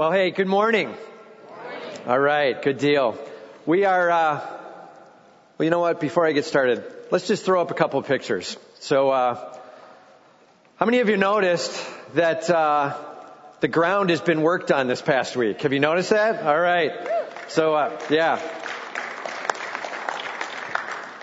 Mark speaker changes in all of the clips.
Speaker 1: Well, hey, good morning. All right, good deal. We are, uh, well, you know what? Before I get started, let's just throw up a couple of pictures. So, uh, how many of you noticed that uh, the ground has been worked on this past week? Have you noticed that? All right. So, uh, yeah.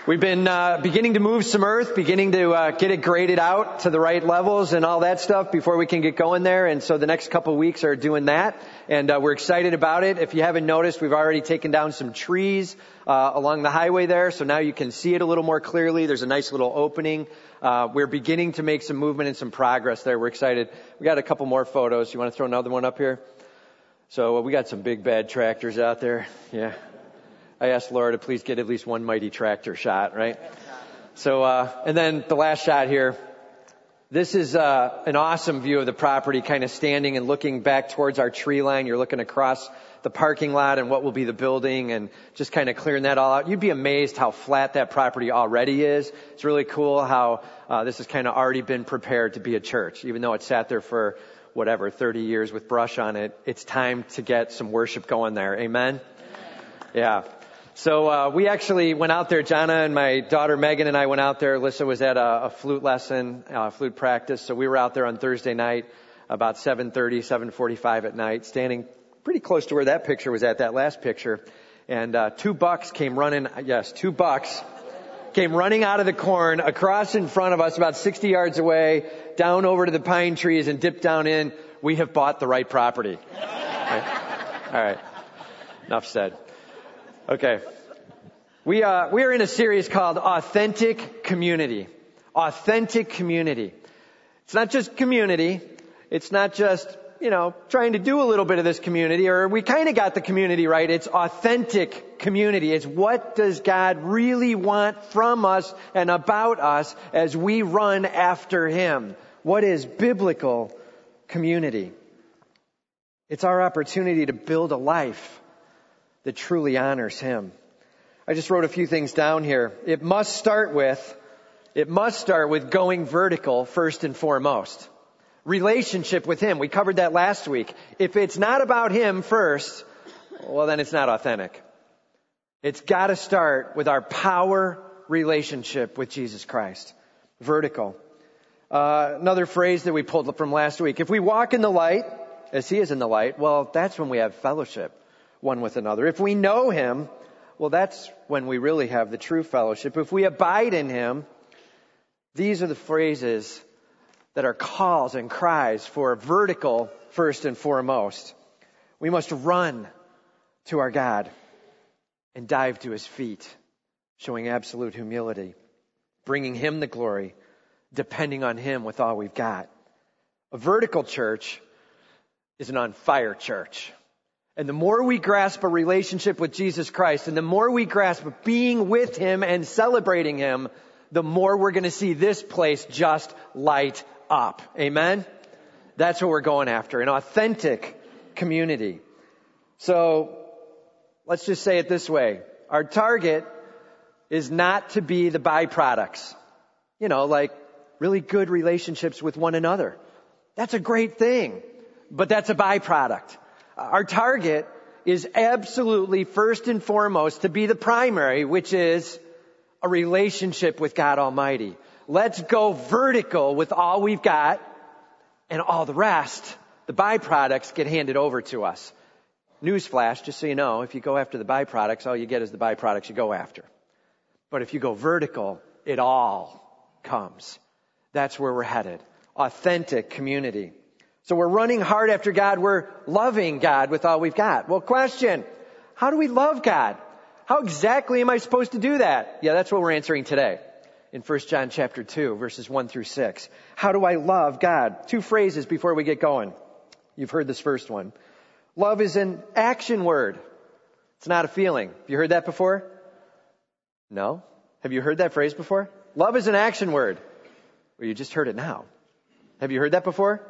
Speaker 1: We've been uh, beginning to move some earth, beginning to uh, get it graded out to the right levels and all that stuff before we can get going there. And so the next couple weeks are doing that, and uh, we're excited about it. If you haven't noticed, we've already taken down some trees uh, along the highway there, so now you can see it a little more clearly. There's a nice little opening. Uh, we're beginning to make some movement and some progress there. We're excited. We got a couple more photos. You want to throw another one up here? So uh, we got some big bad tractors out there. Yeah. I asked Laura to please get at least one mighty tractor shot, right? So, uh, and then the last shot here. This is uh, an awesome view of the property, kind of standing and looking back towards our tree line. You're looking across the parking lot and what will be the building and just kind of clearing that all out. You'd be amazed how flat that property already is. It's really cool how uh, this has kind of already been prepared to be a church, even though it sat there for whatever 30 years with brush on it. It's time to get some worship going there. Amen. Yeah. So uh, we actually went out there. Jana and my daughter Megan and I went out there. Alyssa was at a, a flute lesson, uh, flute practice. So we were out there on Thursday night, about 7:30, 7:45 at night, standing pretty close to where that picture was at. That last picture, and uh, two bucks came running. Yes, two bucks came running out of the corn across in front of us, about 60 yards away, down over to the pine trees, and dipped down in. We have bought the right property. All right. All right. Enough said. Okay. We, uh, we are in a series called Authentic Community. Authentic Community. It's not just community. It's not just, you know, trying to do a little bit of this community, or we kind of got the community right. It's authentic community. It's what does God really want from us and about us as we run after Him? What is biblical community? It's our opportunity to build a life that truly honors Him. I just wrote a few things down here. It must start with, it must start with going vertical first and foremost. Relationship with Him. We covered that last week. If it's not about Him first, well then it's not authentic. It's gotta start with our power relationship with Jesus Christ. Vertical. Uh, another phrase that we pulled from last week. If we walk in the light, as He is in the light, well, that's when we have fellowship one with another. If we know Him, well, that's when we really have the true fellowship. If we abide in Him, these are the phrases that are calls and cries for vertical first and foremost. We must run to our God and dive to His feet, showing absolute humility, bringing Him the glory, depending on Him with all we've got. A vertical church is an on fire church. And the more we grasp a relationship with Jesus Christ and the more we grasp being with Him and celebrating Him, the more we're going to see this place just light up. Amen? That's what we're going after. An authentic community. So, let's just say it this way. Our target is not to be the byproducts. You know, like really good relationships with one another. That's a great thing. But that's a byproduct. Our target is absolutely first and foremost to be the primary, which is a relationship with God Almighty. Let's go vertical with all we've got and all the rest, the byproducts get handed over to us. Newsflash, just so you know, if you go after the byproducts, all you get is the byproducts you go after. But if you go vertical, it all comes. That's where we're headed. Authentic community. So we're running hard after God. We're loving God with all we've got. Well, question. How do we love God? How exactly am I supposed to do that? Yeah, that's what we're answering today in 1 John chapter 2 verses 1 through 6. How do I love God? Two phrases before we get going. You've heard this first one. Love is an action word. It's not a feeling. Have you heard that before? No? Have you heard that phrase before? Love is an action word. Well, you just heard it now. Have you heard that before?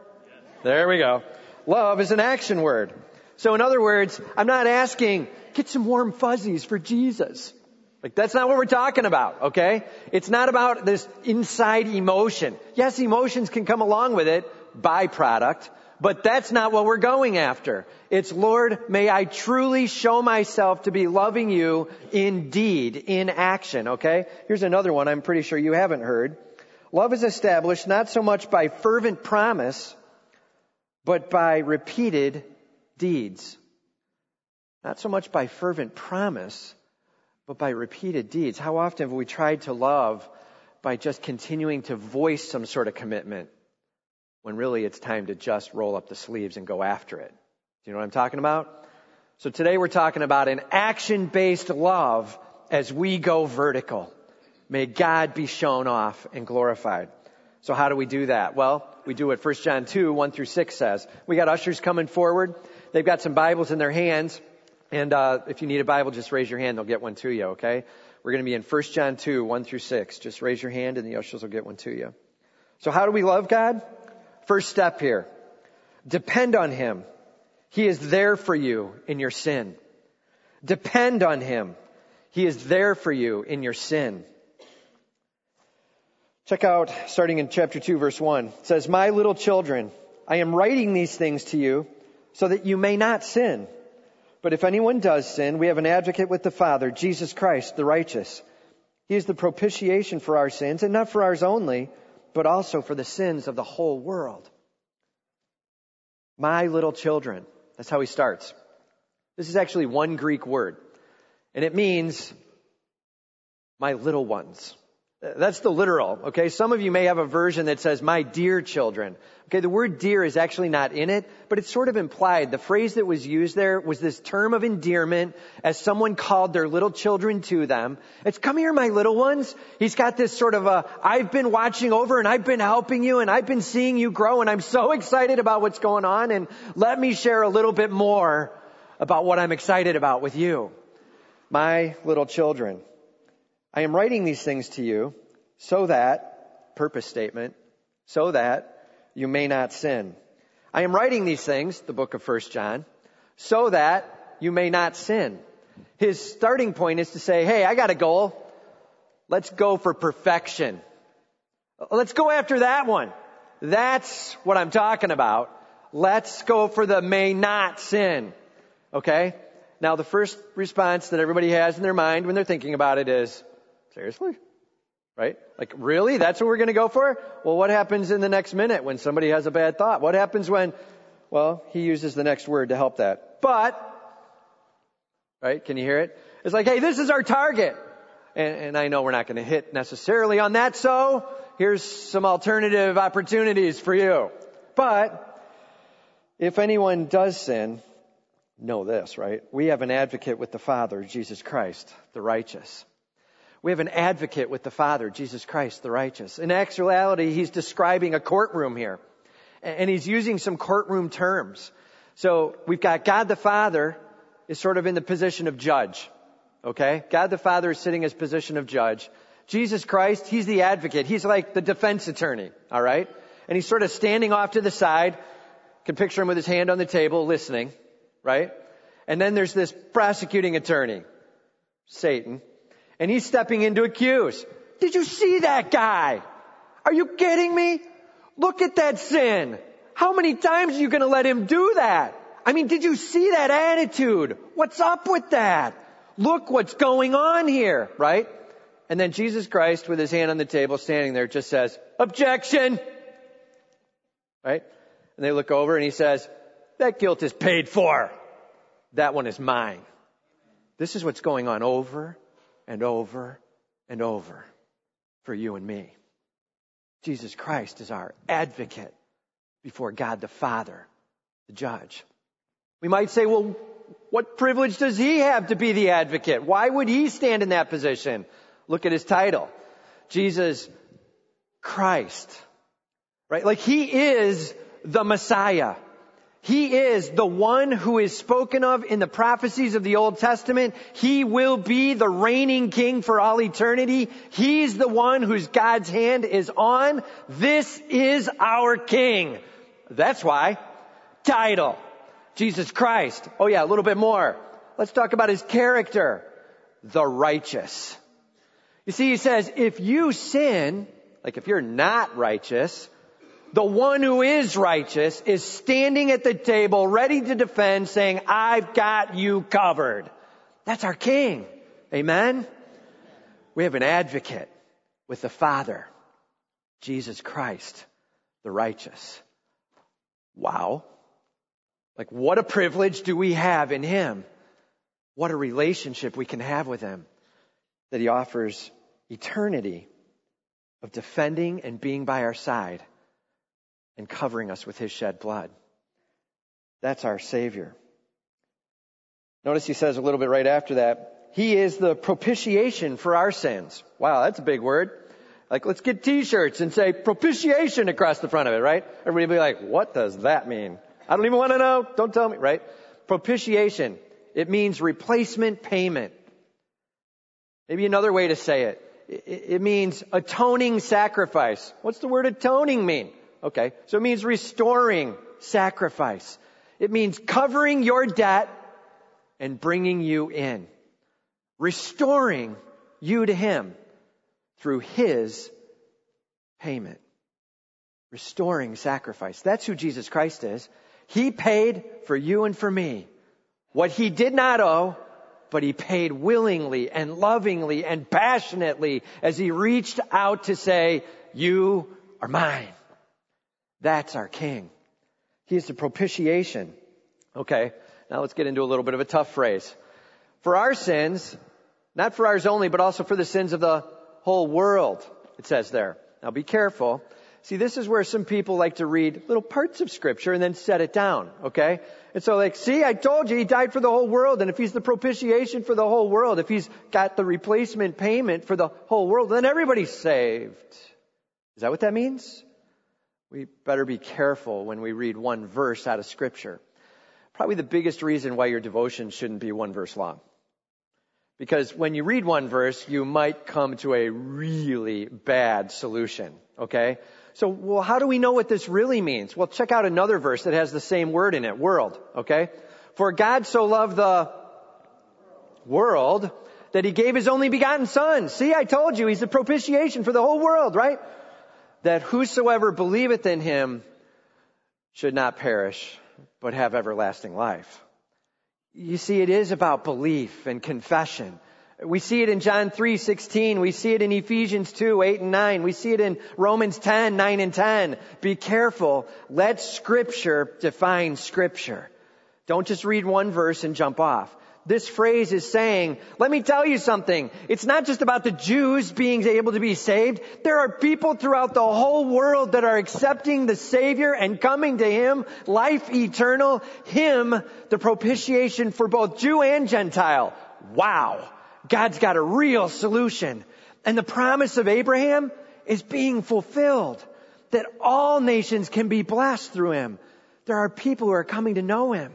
Speaker 1: There we go. Love is an action word. So in other words, I'm not asking, get some warm fuzzies for Jesus. Like that's not what we're talking about, okay? It's not about this inside emotion. Yes, emotions can come along with it, byproduct, But that's not what we're going after. It's, Lord, may I truly show myself to be loving you in deed, in action, okay? Here's another one I'm pretty sure you haven't heard. Love is established not so much by fervent promise, but by repeated deeds. Not so much by fervent promise, but by repeated deeds. How often have we tried to love by just continuing to voice some sort of commitment when really it's time to just roll up the sleeves and go after it? Do you know what I'm talking about? So today we're talking about an action based love as we go vertical. May God be shown off and glorified. So how do we do that? Well, we do what 1 John 2, 1 through 6 says. We got ushers coming forward. They've got some Bibles in their hands. And uh, if you need a Bible, just raise your hand. They'll get one to you, okay? We're going to be in 1 John 2, 1 through 6. Just raise your hand and the ushers will get one to you. So how do we love God? First step here. Depend on Him. He is there for you in your sin. Depend on Him. He is there for you in your sin. Check out, starting in chapter 2, verse 1. It says, My little children, I am writing these things to you so that you may not sin. But if anyone does sin, we have an advocate with the Father, Jesus Christ, the righteous. He is the propitiation for our sins, and not for ours only, but also for the sins of the whole world. My little children. That's how he starts. This is actually one Greek word, and it means my little ones. That's the literal, okay? Some of you may have a version that says, my dear children. Okay, the word dear is actually not in it, but it's sort of implied. The phrase that was used there was this term of endearment as someone called their little children to them. It's, come here, my little ones. He's got this sort of a, I've been watching over and I've been helping you and I've been seeing you grow and I'm so excited about what's going on and let me share a little bit more about what I'm excited about with you. My little children. I am writing these things to you so that, purpose statement, so that you may not sin. I am writing these things, the book of 1 John, so that you may not sin. His starting point is to say, hey, I got a goal. Let's go for perfection. Let's go after that one. That's what I'm talking about. Let's go for the may not sin. Okay? Now the first response that everybody has in their mind when they're thinking about it is, Seriously? Right? Like, really? That's what we're going to go for? Well, what happens in the next minute when somebody has a bad thought? What happens when, well, he uses the next word to help that. But, right? Can you hear it? It's like, hey, this is our target. And, and I know we're not going to hit necessarily on that, so here's some alternative opportunities for you. But, if anyone does sin, know this, right? We have an advocate with the Father, Jesus Christ, the righteous. We have an advocate with the Father, Jesus Christ, the righteous. In actuality, he's describing a courtroom here. And he's using some courtroom terms. So we've got God the Father is sort of in the position of judge. Okay? God the Father is sitting as position of judge. Jesus Christ, he's the advocate. He's like the defense attorney. Alright? And he's sort of standing off to the side. Can picture him with his hand on the table listening. Right? And then there's this prosecuting attorney. Satan and he's stepping in to accuse. Did you see that guy? Are you kidding me? Look at that sin. How many times are you going to let him do that? I mean, did you see that attitude? What's up with that? Look what's going on here, right? And then Jesus Christ with his hand on the table standing there just says, objection! Right? And they look over and he says, that guilt is paid for. That one is mine. This is what's going on over and over and over for you and me. Jesus Christ is our advocate before God the Father, the judge. We might say, well, what privilege does he have to be the advocate? Why would he stand in that position? Look at his title. Jesus Christ. Right? Like he is the Messiah. He is the one who is spoken of in the prophecies of the Old Testament. He will be the reigning king for all eternity. He's the one whose God's hand is on. This is our king. That's why. Title. Jesus Christ. Oh yeah, a little bit more. Let's talk about his character. The righteous. You see, he says, if you sin, like if you're not righteous, the one who is righteous, is standing at the table ready to defend saying, I've got you covered. That's our King. Amen? We have an advocate with the Father, Jesus Christ, the righteous. Wow. Like what a privilege do we have in Him? What a relationship we can have with Him that He offers eternity of defending and being by our side and covering us with His shed blood. That's our Savior. Notice He says a little bit right after that, He is the propitiation for our sins. Wow, that's a big word. Like, let's get t-shirts and say propitiation across the front of it, right? Everybody be like, what does that mean? I don't even want to know. Don't tell me, right? Propitiation. It means replacement payment. Maybe another way to say it. It means atoning sacrifice. What's the word atoning mean? Okay. So it means restoring sacrifice. It means covering your debt and bringing you in. Restoring you to Him through His payment. Restoring sacrifice. That's who Jesus Christ is. He paid for you and for me what He did not owe, but He paid willingly and lovingly and passionately as He reached out to say, you are mine. That's our King. He is the propitiation. Okay. Now let's get into a little bit of a tough phrase. For our sins, not for ours only, but also for the sins of the whole world, it says there. Now be careful. See, this is where some people like to read little parts of scripture and then set it down, okay? And so like, see, I told you he died for the whole world, and if he's the propitiation for the whole world, if he's got the replacement payment for the whole world, then everybody's saved. Is that what that means? We better be careful when we read one verse out of scripture. Probably the biggest reason why your devotion shouldn't be one verse long. Because when you read one verse, you might come to a really bad solution. Okay? So, well, how do we know what this really means? Well, check out another verse that has the same word in it, world. Okay? For God so loved the world that he gave his only begotten son. See, I told you, he's the propitiation for the whole world, right? That whosoever believeth in him should not perish, but have everlasting life. You see, it is about belief and confession. We see it in John 3:16, we see it in Ephesians 2, 8 and 9, we see it in Romans 10, 9 and 10. Be careful. Let scripture define scripture. Don't just read one verse and jump off. This phrase is saying, let me tell you something. It's not just about the Jews being able to be saved. There are people throughout the whole world that are accepting the Savior and coming to Him, life eternal, Him, the propitiation for both Jew and Gentile. Wow. God's got a real solution. And the promise of Abraham is being fulfilled. That all nations can be blessed through Him. There are people who are coming to know Him.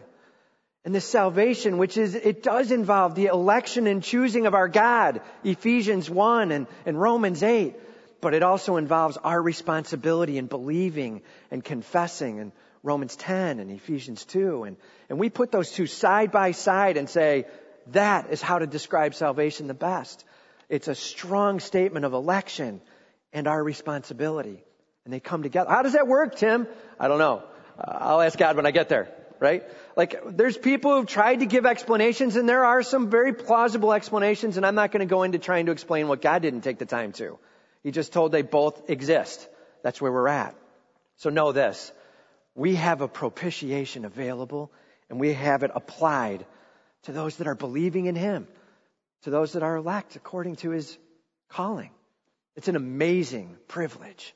Speaker 1: And this salvation, which is, it does involve the election and choosing of our God, Ephesians 1 and, and Romans 8. But it also involves our responsibility in believing and confessing in Romans 10 and Ephesians 2. And, and we put those two side by side and say, that is how to describe salvation the best. It's a strong statement of election and our responsibility. And they come together. How does that work, Tim? I don't know. Uh, I'll ask God when I get there right? Like, there's people who've tried to give explanations, and there are some very plausible explanations, and I'm not going to go into trying to explain what God didn't take the time to. He just told they both exist. That's where we're at. So know this. We have a propitiation available, and we have it applied to those that are believing in Him, to those that are elect according to His calling. It's an amazing privilege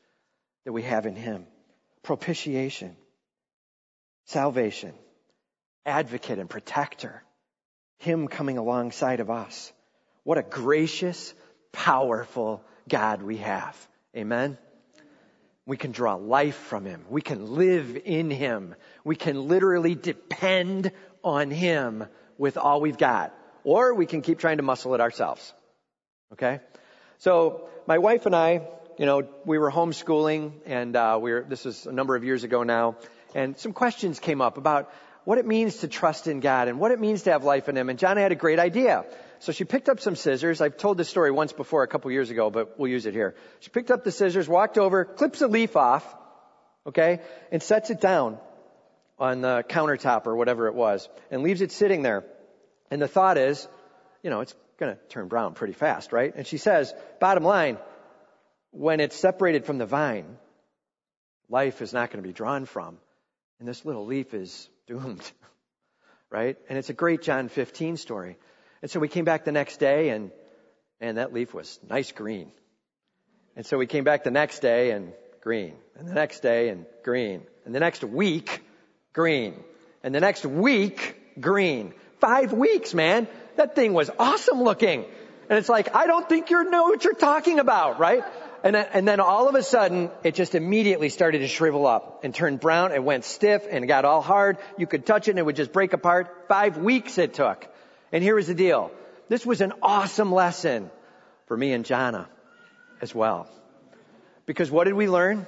Speaker 1: that we have in Him. Propitiation salvation, advocate and protector, Him coming alongside of us. What a gracious, powerful God we have. Amen. We can draw life from Him. We can live in Him. We can literally depend on Him with all we've got. Or we can keep trying to muscle it ourselves. Okay? So, my wife and I, you know, we were homeschooling and, uh, we were, this was a number of years ago now, and some questions came up about what it means to trust in God and what it means to have life in Him. And Jana had a great idea. So she picked up some scissors. I've told this story once before a couple years ago, but we'll use it here. She picked up the scissors, walked over, clips a leaf off. okay? And sets it down on the countertop or whatever it was and leaves it sitting there. And the thought is, you know, it's going to turn brown pretty fast, right? And she says, bottom line, when it's separated from the vine, life is not going to be drawn from. And this little leaf is doomed, right? And it's a great John 15 story. And so we came back the next day and, and that leaf was nice green. And so we came back the next day and green. And the next day and green. And the next week, green. And the next week, green. Five weeks, man. That thing was awesome looking. And it's like, I don't think you know what you're talking about, right? And, and then all of a sudden, it just immediately started to shrivel up and turn brown and went stiff and got all hard. You could touch it and it would just break apart. Five weeks it took. And here was the deal. This was an awesome lesson for me and Jana as well. Because what did we learn?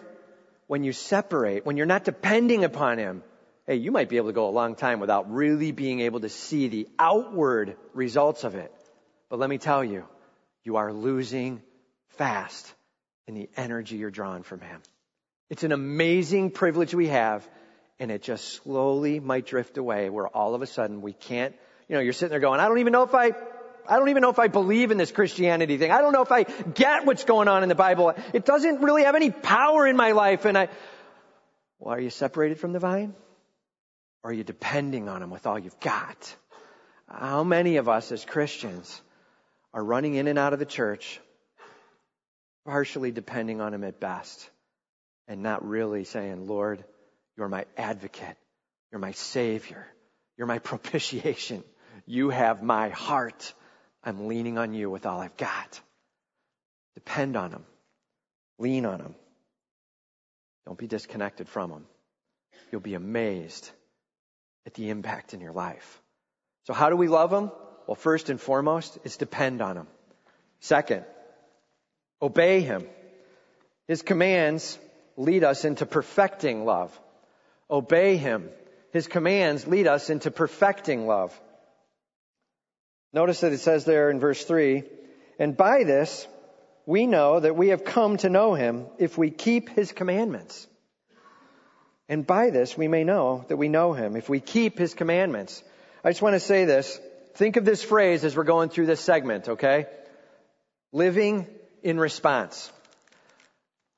Speaker 1: When you separate, when you're not depending upon Him, hey, you might be able to go a long time without really being able to see the outward results of it. But let me tell you, you are losing fast in the energy you're drawing from Him. It's an amazing privilege we have, and it just slowly might drift away where all of a sudden we can't, you know, you're sitting there going, I don't even know if I, I don't even know if I believe in this Christianity thing. I don't know if I get what's going on in the Bible. It doesn't really have any power in my life, and I, well, are you separated from the vine? Or are you depending on Him with all you've got? How many of us as Christians are running in and out of the church, partially depending on Him at best, and not really saying, Lord, you're my advocate. You're my savior. You're my propitiation. You have my heart. I'm leaning on you with all I've got. Depend on Him. Lean on Him. Don't be disconnected from Him. You'll be amazed at the impact in your life. So how do we love Him? Well, first and foremost, it's depend on Him. Second, obey Him. His commands lead us into perfecting love. Obey Him. His commands lead us into perfecting love. Notice that it says there in verse 3, and by this we know that we have come to know Him if we keep His commandments. And by this we may know that we know him if we keep his commandments. I just want to say this. Think of this phrase as we're going through this segment, okay? Living in response.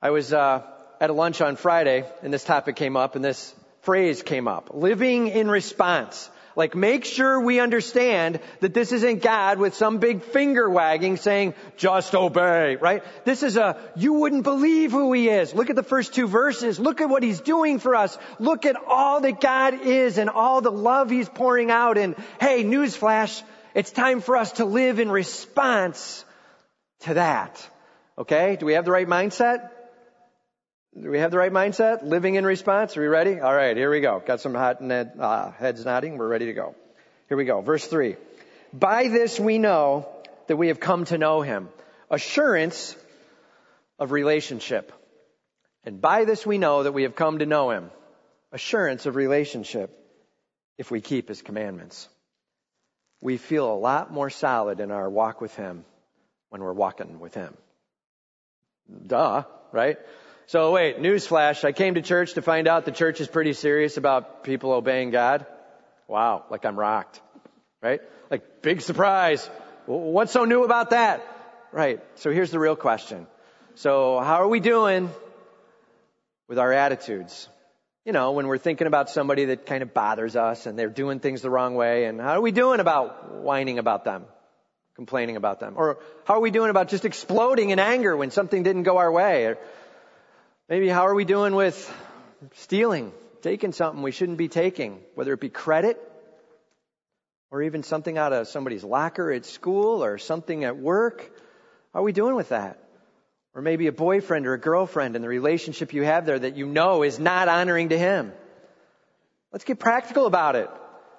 Speaker 1: I was uh, at a lunch on Friday and this topic came up and this phrase came up. Living in response. Like make sure we understand that this isn't God with some big finger wagging saying, just obey, right? This is a, you wouldn't believe who he is. Look at the first two verses. Look at what he's doing for us. Look at all that God is and all the love he's pouring out. And hey, newsflash, it's time for us to live in response to that. Okay? Do we have the right mindset? Do we have the right mindset? Living in response? Are we ready? All right, here we go. Got some hot uh, heads nodding. We're ready to go. Here we go. Verse 3. By this we know that we have come to know him. Assurance of relationship. And by this we know that we have come to know him. Assurance of relationship if we keep his commandments. We feel a lot more solid in our walk with him when we're walking with him. Duh, right? So wait, newsflash. I came to church to find out the church is pretty serious about people obeying God. Wow, like I'm rocked. Right? Like big surprise. What's so new about that? Right. So here's the real question. So how are we doing with our attitudes? You know, when we're thinking about somebody that kind of bothers us and they're doing things the wrong way and how are we doing about whining about them? Complaining about them? Or how are we doing about just exploding in anger when something didn't go our way? Or, Maybe how are we doing with stealing, taking something we shouldn't be taking, whether it be credit or even something out of somebody's locker at school or something at work? How are we doing with that? Or maybe a boyfriend or a girlfriend and the relationship you have there that you know is not honoring to him. Let's get practical about it.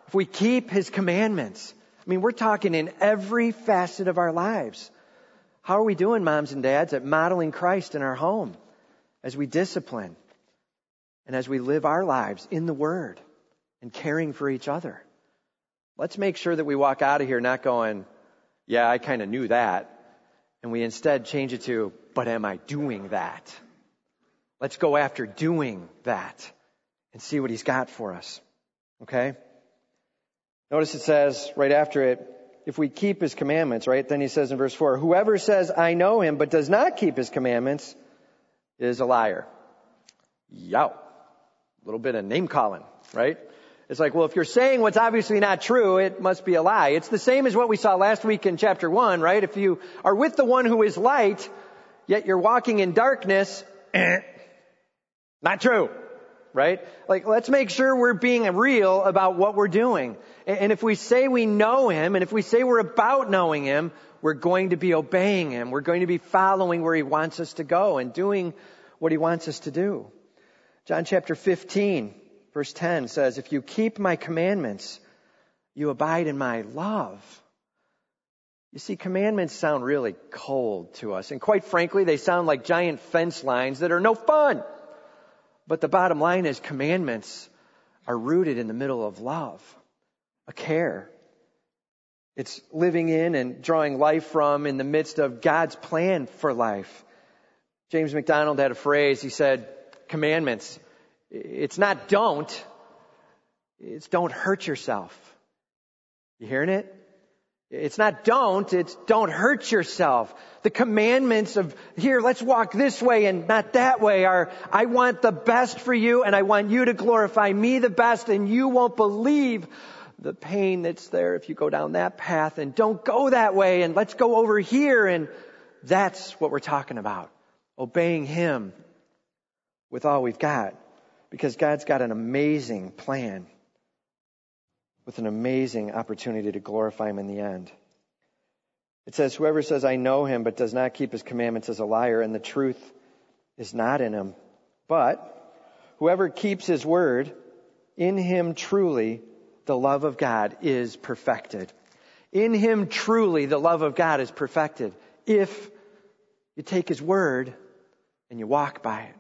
Speaker 1: If we keep his commandments, I mean, we're talking in every facet of our lives. How are we doing, moms and dads, at modeling Christ in our home? as we discipline and as we live our lives in the Word and caring for each other. Let's make sure that we walk out of here not going, yeah, I kind of knew that. And we instead change it to, but am I doing that? Let's go after doing that and see what he's got for us. Okay? Notice it says right after it, if we keep his commandments, right? Then he says in verse 4, whoever says, I know him, but does not keep his commandments is a liar. Yow. A little bit of name calling, right? It's like, well, if you're saying what's obviously not true, it must be a lie. It's the same as what we saw last week in chapter 1, right? If you are with the one who is light, yet you're walking in darkness, not true, right? Like, let's make sure we're being real about what we're doing. And if we say we know Him, and if we say we're about knowing Him, we're going to be obeying Him. We're going to be following where He wants us to go and doing what He wants us to do. John chapter 15, verse 10 says, If you keep my commandments, you abide in my love. You see, commandments sound really cold to us. And quite frankly, they sound like giant fence lines that are no fun. But the bottom line is commandments are rooted in the middle of love, a care. It's living in and drawing life from in the midst of God's plan for life. James MacDonald had a phrase. He said, commandments. It's not don't. It's don't hurt yourself. You hearing it? It's not don't, it's don't hurt yourself. The commandments of here, let's walk this way and not that way are, I want the best for you and I want you to glorify me the best and you won't believe the pain that's there if you go down that path and don't go that way and let's go over here and that's what we're talking about. Obeying Him with all we've got because God's got an amazing plan with an amazing opportunity to glorify him in the end. It says, Whoever says, I know him, but does not keep his commandments is a liar, and the truth is not in him. But whoever keeps his word, in him truly the love of God is perfected. In him truly the love of God is perfected. If you take his word and you walk by it.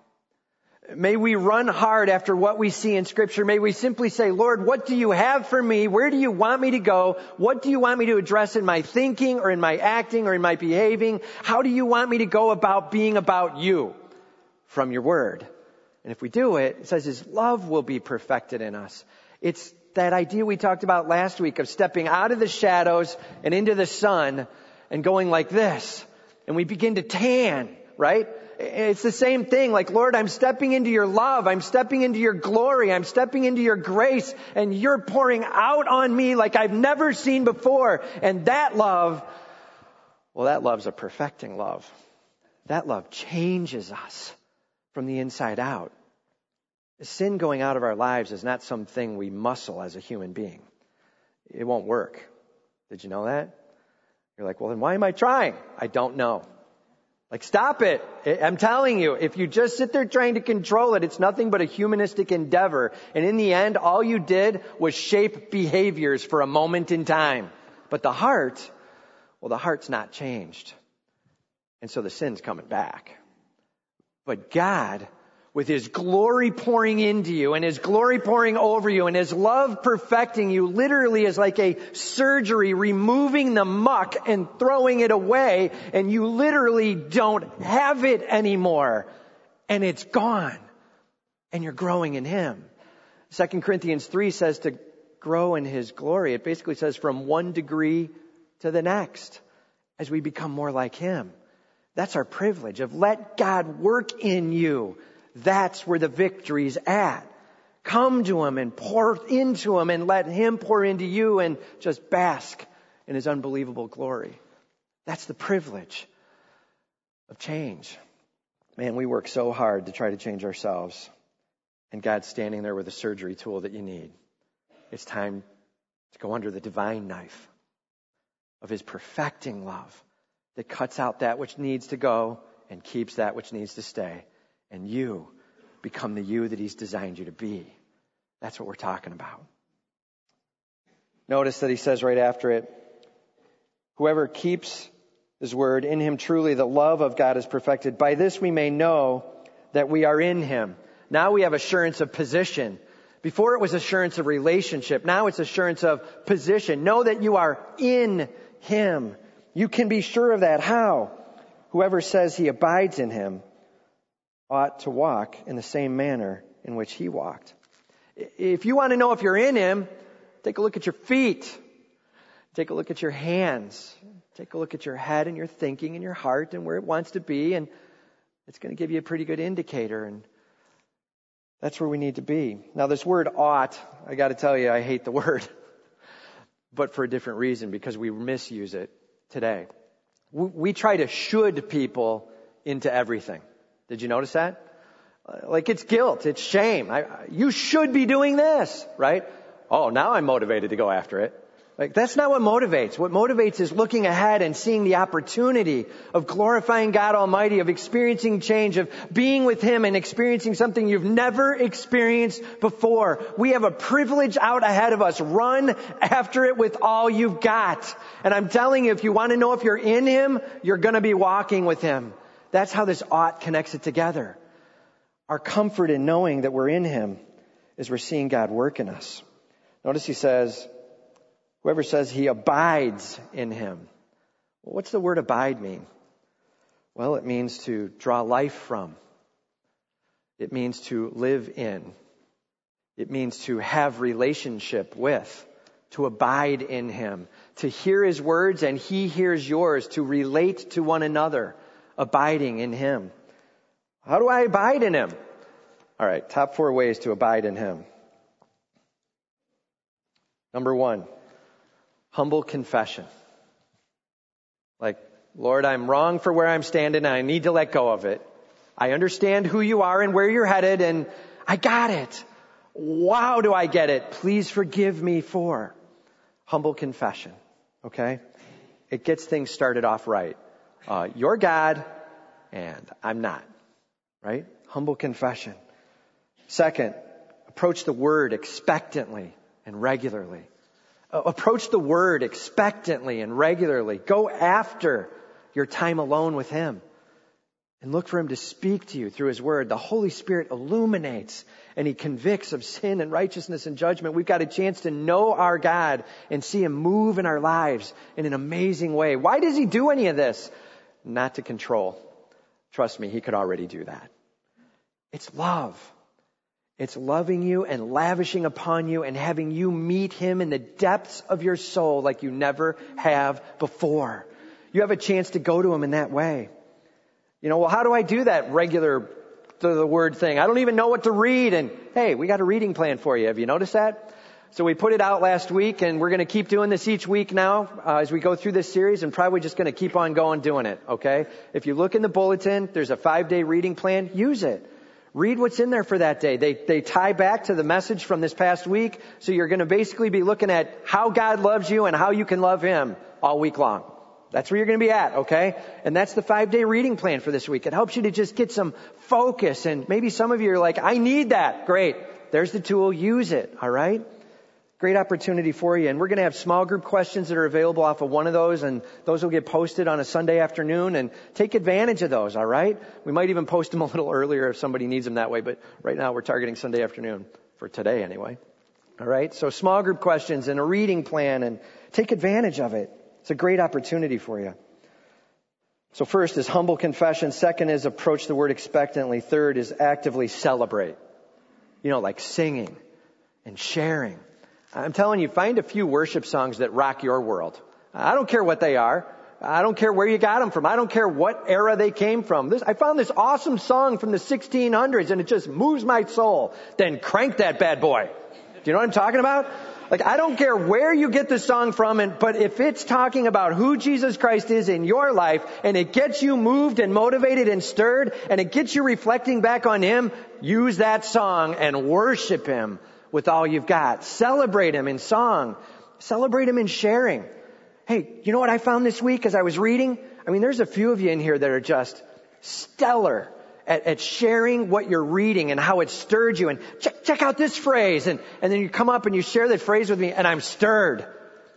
Speaker 1: May we run hard after what we see in scripture. May we simply say, Lord, what do you have for me? Where do you want me to go? What do you want me to address in my thinking or in my acting or in my behaving? How do you want me to go about being about you from your word? And if we do it, it says his love will be perfected in us. It's that idea we talked about last week of stepping out of the shadows and into the sun and going like this. And we begin to tan, right? It's the same thing. Like, Lord, I'm stepping into your love. I'm stepping into your glory. I'm stepping into your grace and you're pouring out on me like I've never seen before. And that love, well, that love's a perfecting love. That love changes us from the inside out. Sin going out of our lives is not something we muscle as a human being. It won't work. Did you know that? You're like, well, then why am I trying? I don't know. Like, stop it. I'm telling you, if you just sit there trying to control it, it's nothing but a humanistic endeavor. And in the end, all you did was shape behaviors for a moment in time. But the heart, well, the heart's not changed. And so the sin's coming back. But God with His glory pouring into you and His glory pouring over you and His love perfecting you literally is like a surgery removing the muck and throwing it away and you literally don't have it anymore and it's gone and you're growing in Him. Second Corinthians 3 says to grow in His glory. It basically says from one degree to the next as we become more like Him. That's our privilege of let God work in you that's where the victory's at. Come to Him and pour into Him and let Him pour into you and just bask in His unbelievable glory. That's the privilege of change. Man, we work so hard to try to change ourselves. And God's standing there with a surgery tool that you need. It's time to go under the divine knife of His perfecting love that cuts out that which needs to go and keeps that which needs to stay and you become the you that He's designed you to be. That's what we're talking about. Notice that He says right after it, whoever keeps His word, in Him truly the love of God is perfected. By this we may know that we are in Him. Now we have assurance of position. Before it was assurance of relationship. Now it's assurance of position. Know that you are in Him. You can be sure of that. How? Whoever says he abides in Him ought to walk in the same manner in which he walked. If you want to know if you're in him, take a look at your feet. Take a look at your hands. Take a look at your head and your thinking and your heart and where it wants to be, and it's going to give you a pretty good indicator. And that's where we need to be. Now, this word ought, I got to tell you, I hate the word, but for a different reason because we misuse it today. We try to should people into everything. Did you notice that? Like it's guilt, it's shame. I, you should be doing this, right? Oh, now I'm motivated to go after it. Like that's not what motivates. What motivates is looking ahead and seeing the opportunity of glorifying God Almighty, of experiencing change, of being with Him and experiencing something you've never experienced before. We have a privilege out ahead of us. Run after it with all you've got. And I'm telling you, if you want to know if you're in Him, you're gonna be walking with Him. That's how this ought connects it together. Our comfort in knowing that we're in Him is we're seeing God work in us. Notice He says, Whoever says he abides in him. Well, what's the word abide mean? Well, it means to draw life from. It means to live in. It means to have relationship with, to abide in him, to hear his words and he hears yours, to relate to one another, abiding in him. How do I abide in him? All right, top four ways to abide in him. Number one, humble confession. Like, Lord, I'm wrong for where I'm standing and I need to let go of it. I understand who you are and where you're headed and I got it. Wow, do I get it? Please forgive me for humble confession. Okay? It gets things started off right. Uh, you're God and I'm not. Right? Humble confession. Second, approach the word expectantly and regularly. Uh, approach the word expectantly and regularly. Go after your time alone with him and look for him to speak to you through his word. The Holy Spirit illuminates and he convicts of sin and righteousness and judgment. We've got a chance to know our God and see him move in our lives in an amazing way. Why does he do any of this? Not to control. Trust me, he could already do that. It's love. It's loving you and lavishing upon you and having you meet Him in the depths of your soul like you never have before. You have a chance to go to Him in that way. You know, well, how do I do that regular, the, word thing? I don't even know what to read. And hey, we got a reading plan for you. Have you noticed that? So we put it out last week and we're going to keep doing this each week now uh, as we go through this series and probably just going to keep on going doing it. Okay. If you look in the bulletin, there's a five day reading plan. Use it. Read what's in there for that day. They, they tie back to the message from this past week. So you're going to basically be looking at how God loves you and how you can love Him all week long. That's where you're going to be at, okay? And that's the five day reading plan for this week. It helps you to just get some focus and maybe some of you are like, I need that. Great. There's the tool. Use it. All right. Great opportunity for you. And we're going to have small group questions that are available off of one of those, and those will get posted on a Sunday afternoon, and take advantage of those, all right? We might even post them a little earlier if somebody needs them that way, but right now we're targeting Sunday afternoon, for today anyway. All right? So small group questions and a reading plan, and take advantage of it. It's a great opportunity for you. So first is humble confession. Second is approach the word expectantly. Third is actively celebrate. You know, like singing and sharing I'm telling you, find a few worship songs that rock your world. I don't care what they are. I don't care where you got them from. I don't care what era they came from. This, I found this awesome song from the 1600s and it just moves my soul. Then crank that bad boy. Do you know what I'm talking about? Like, I don't care where you get the song from, and, but if it's talking about who Jesus Christ is in your life, and it gets you moved and motivated and stirred, and it gets you reflecting back on Him, use that song and worship Him with all you've got. Celebrate Him in song. Celebrate Him in sharing. Hey, you know what I found this week as I was reading? I mean, there's a few of you in here that are just stellar at, at sharing what you're reading and how it stirred you. And check, check out this phrase. And, and then you come up and you share that phrase with me and I'm stirred.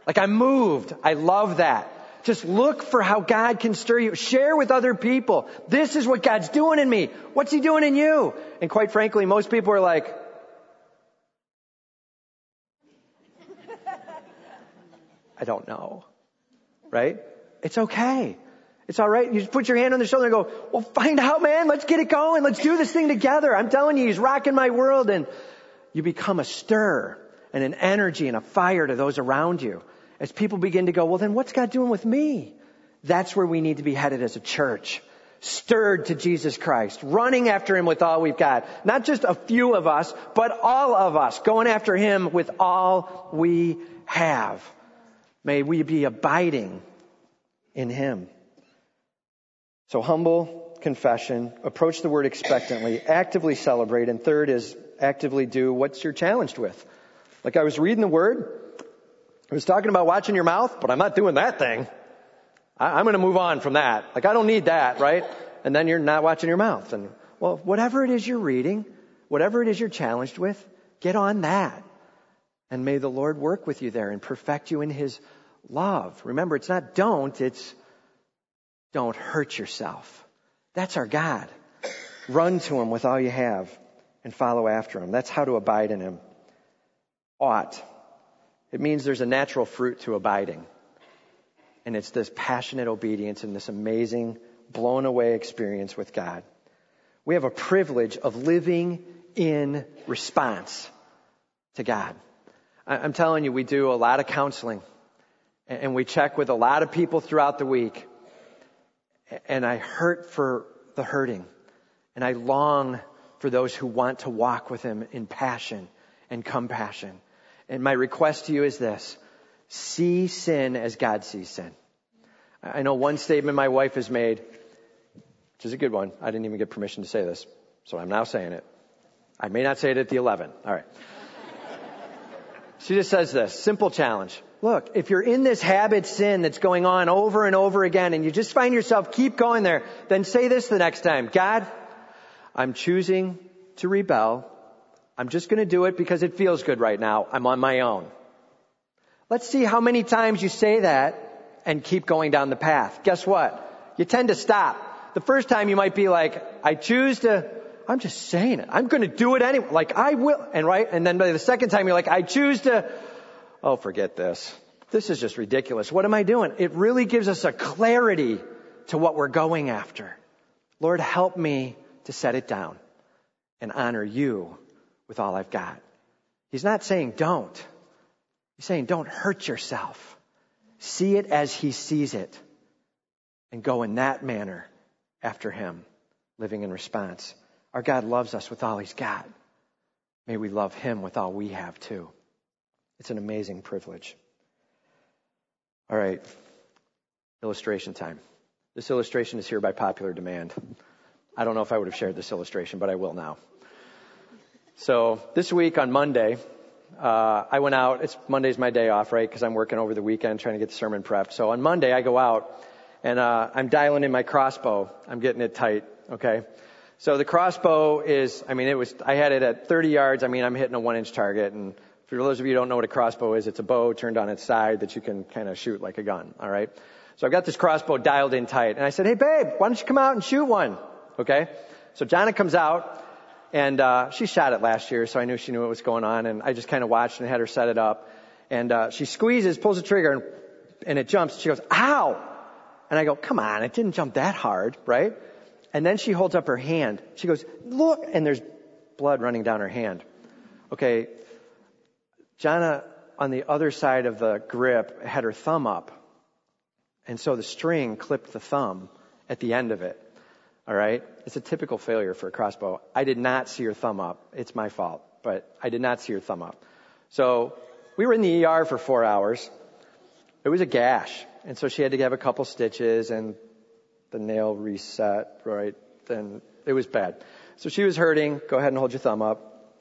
Speaker 1: Like I'm moved. I love that. Just look for how God can stir you. Share with other people. This is what God's doing in me. What's He doing in you? And quite frankly, most people are like, I don't know. Right? It's okay. It's all right. You just put your hand on their shoulder and go, well, find out, man. Let's get it going. Let's do this thing together. I'm telling you, he's rocking my world. And you become a stir and an energy and a fire to those around you. As people begin to go, well, then what's God doing with me? That's where we need to be headed as a church. Stirred to Jesus Christ, running after Him with all we've got. Not just a few of us, but all of us, going after Him with all we have. May we be abiding in Him. So humble confession, approach the word expectantly, actively celebrate, and third is actively do what you're challenged with. Like I was reading the word, I was talking about watching your mouth, but I'm not doing that thing. I, am going to move on from that. Like I don't need that, right? And then you're not watching your mouth. And well, whatever it is you're reading, whatever it is you're challenged with, get on that. And may the Lord work with you there and perfect you in His love. Remember, it's not don't, it's don't hurt yourself. That's our God. Run to Him with all you have and follow after Him. That's how to abide in Him. Ought. It means there's a natural fruit to abiding. And it's this passionate obedience and this amazing, blown away experience with God. We have a privilege of living in response to God. I'm telling you, we do a lot of counseling and we check with a lot of people throughout the week and I hurt for the hurting. And I long for those who want to walk with him in passion and compassion. And my request to you is this. See sin as God sees sin. I know one statement my wife has made, which is a good one. I didn't even get permission to say this, so I'm now saying it. I may not say it at the 11. All right. She just says this, simple challenge. Look, if you're in this habit sin that's going on over and over again and you just find yourself keep going there, then say this the next time. God, I'm choosing to rebel. I'm just going to do it because it feels good right now. I'm on my own. Let's see how many times you say that and keep going down the path. Guess what? You tend to stop. The first time you might be like, I choose to, I'm just saying it. I'm going to do it anyway. Like I will. And right. And then by the second time you're like, I choose to, oh, forget this. This is just ridiculous. What am I doing? It really gives us a clarity to what we're going after. Lord, help me to set it down and honor you with all I've got. He's not saying don't. He's saying don't hurt yourself. See it as he sees it and go in that manner after him, living in response. Our God loves us with all he's got. May we love him with all we have too. It's an amazing privilege. All right, illustration time. This illustration is here by popular demand. I don't know if I would have shared this illustration, but I will now. So this week on Monday, uh, I went out. It's Monday's my day off, right? Because I'm working over the weekend trying to get the sermon prepped. So on Monday I go out and uh, I'm dialing in my crossbow. I'm getting it tight. Okay. So the crossbow is, I mean, it was, I had it at 30 yards. I mean, I'm hitting a one inch target and for those of you who don't know what a crossbow is, it's a bow turned on its side that you can kind of shoot like a gun. All right. So I've got this crossbow dialed in tight, and I said, "Hey, babe, why don't you come out and shoot one?" Okay. So Jana comes out, and uh, she shot it last year, so I knew she knew what was going on, and I just kind of watched and had her set it up. And uh, she squeezes, pulls the trigger, and, and it jumps. She goes, "Ow!" And I go, "Come on, it didn't jump that hard, right?" And then she holds up her hand. She goes, "Look!" And there's blood running down her hand. Okay, Jana, on the other side of the grip, had her thumb up. And so the string clipped the thumb at the end of it. All right? It's a typical failure for a crossbow. I did not see her thumb up. It's my fault, but I did not see her thumb up. So we were in the ER for four hours. It was a gash. And so she had to have a couple stitches and the nail reset, right? Then it was bad. So she was hurting. Go ahead and hold your thumb up.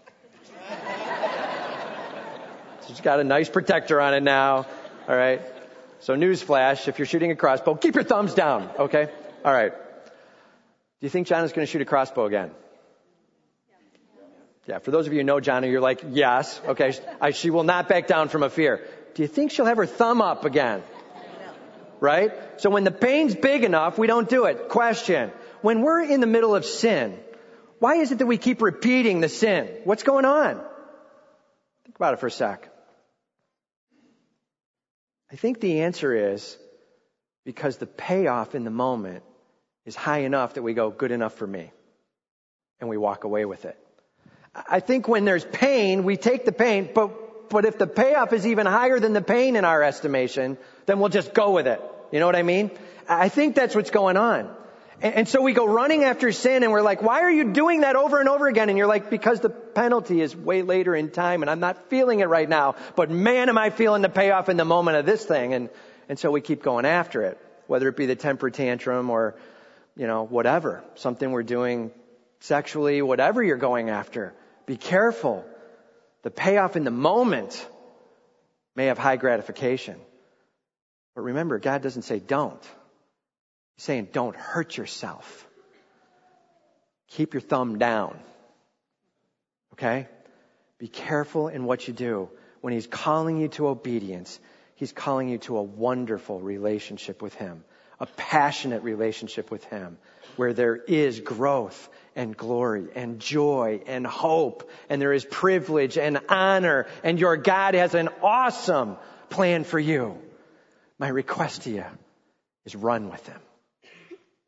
Speaker 1: She's got a nice protector on it now. All right. So newsflash, if you're shooting a crossbow, keep your thumbs down. Okay. All right. Do you think Jana's going to shoot a crossbow again? Yeah. For those of you who know Jana, you're like, yes. Okay. I, she will not back down from a fear. Do you think she'll have her thumb up again? Right? So when the pain's big enough, we don't do it. Question. When we're in the middle of sin, why is it that we keep repeating the sin? What's going on? Think about it for a sec. I think the answer is because the payoff in the moment is high enough that we go, good enough for me. And we walk away with it. I think when there's pain, we take the pain, but, but if the payoff is even higher than the pain in our estimation, then we'll just go with it. You know what I mean? I think that's what's going on. And so we go running after sin and we're like, why are you doing that over and over again? And you're like, because the penalty is way later in time and I'm not feeling it right now. But man, am I feeling the payoff in the moment of this thing. And, and so we keep going after it, whether it be the temper tantrum or, you know, whatever, something we're doing sexually, whatever you're going after. Be careful. The payoff in the moment may have high gratification. But remember, God doesn't say don't. He's saying don't hurt yourself. Keep your thumb down. Okay? Be careful in what you do. When He's calling you to obedience, He's calling you to a wonderful relationship with Him, a passionate relationship with Him, where there is growth and glory and joy and hope, and there is privilege and honor, and your God has an awesome plan for you. My request to you is run with Him.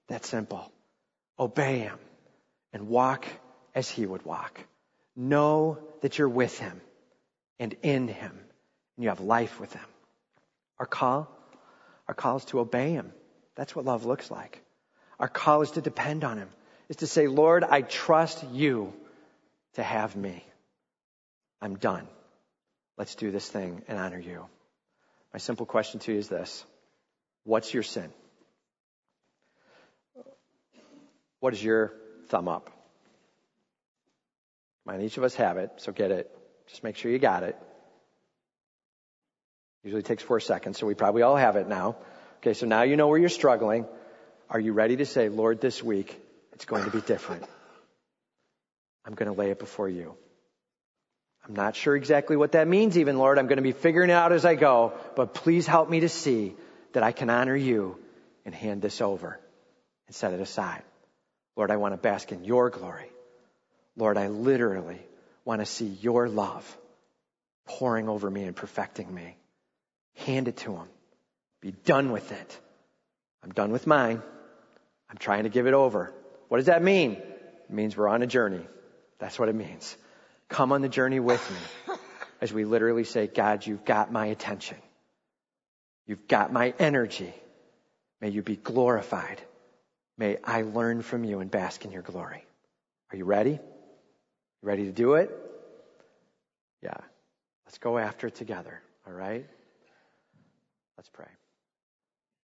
Speaker 1: That simple. Obey Him and walk as He would walk. Know that you're with Him and in Him, and you have life with Him. Our call, our call is to obey Him. That's what love looks like. Our call is to depend on Him, is to say, Lord, I trust you to have me. I'm done. Let's do this thing and honor you. My simple question to you is this What's your sin? What is your thumb up? Mind, each of us have it, so get it. Just make sure you got it. Usually takes four seconds, so we probably all have it now. Okay, so now you know where you're struggling. Are you ready to say, Lord, this week it's going to be different? I'm going to lay it before you. I'm not sure exactly what that means, even, Lord. I'm going to be figuring it out as I go, but please help me to see that I can honor you and hand this over and set it aside. Lord, I want to bask in your glory. Lord, I literally want to see your love pouring over me and perfecting me. Hand it to him. Be done with it. I'm done with mine. I'm trying to give it over. What does that mean? It means we're on a journey. That's what it means. Come on the journey with me as we literally say, God, you've got my attention. You've got my energy. May you be glorified. May I learn from you and bask in your glory. Are you ready? Ready to do it? Yeah. Let's go after it together. All right? Let's pray.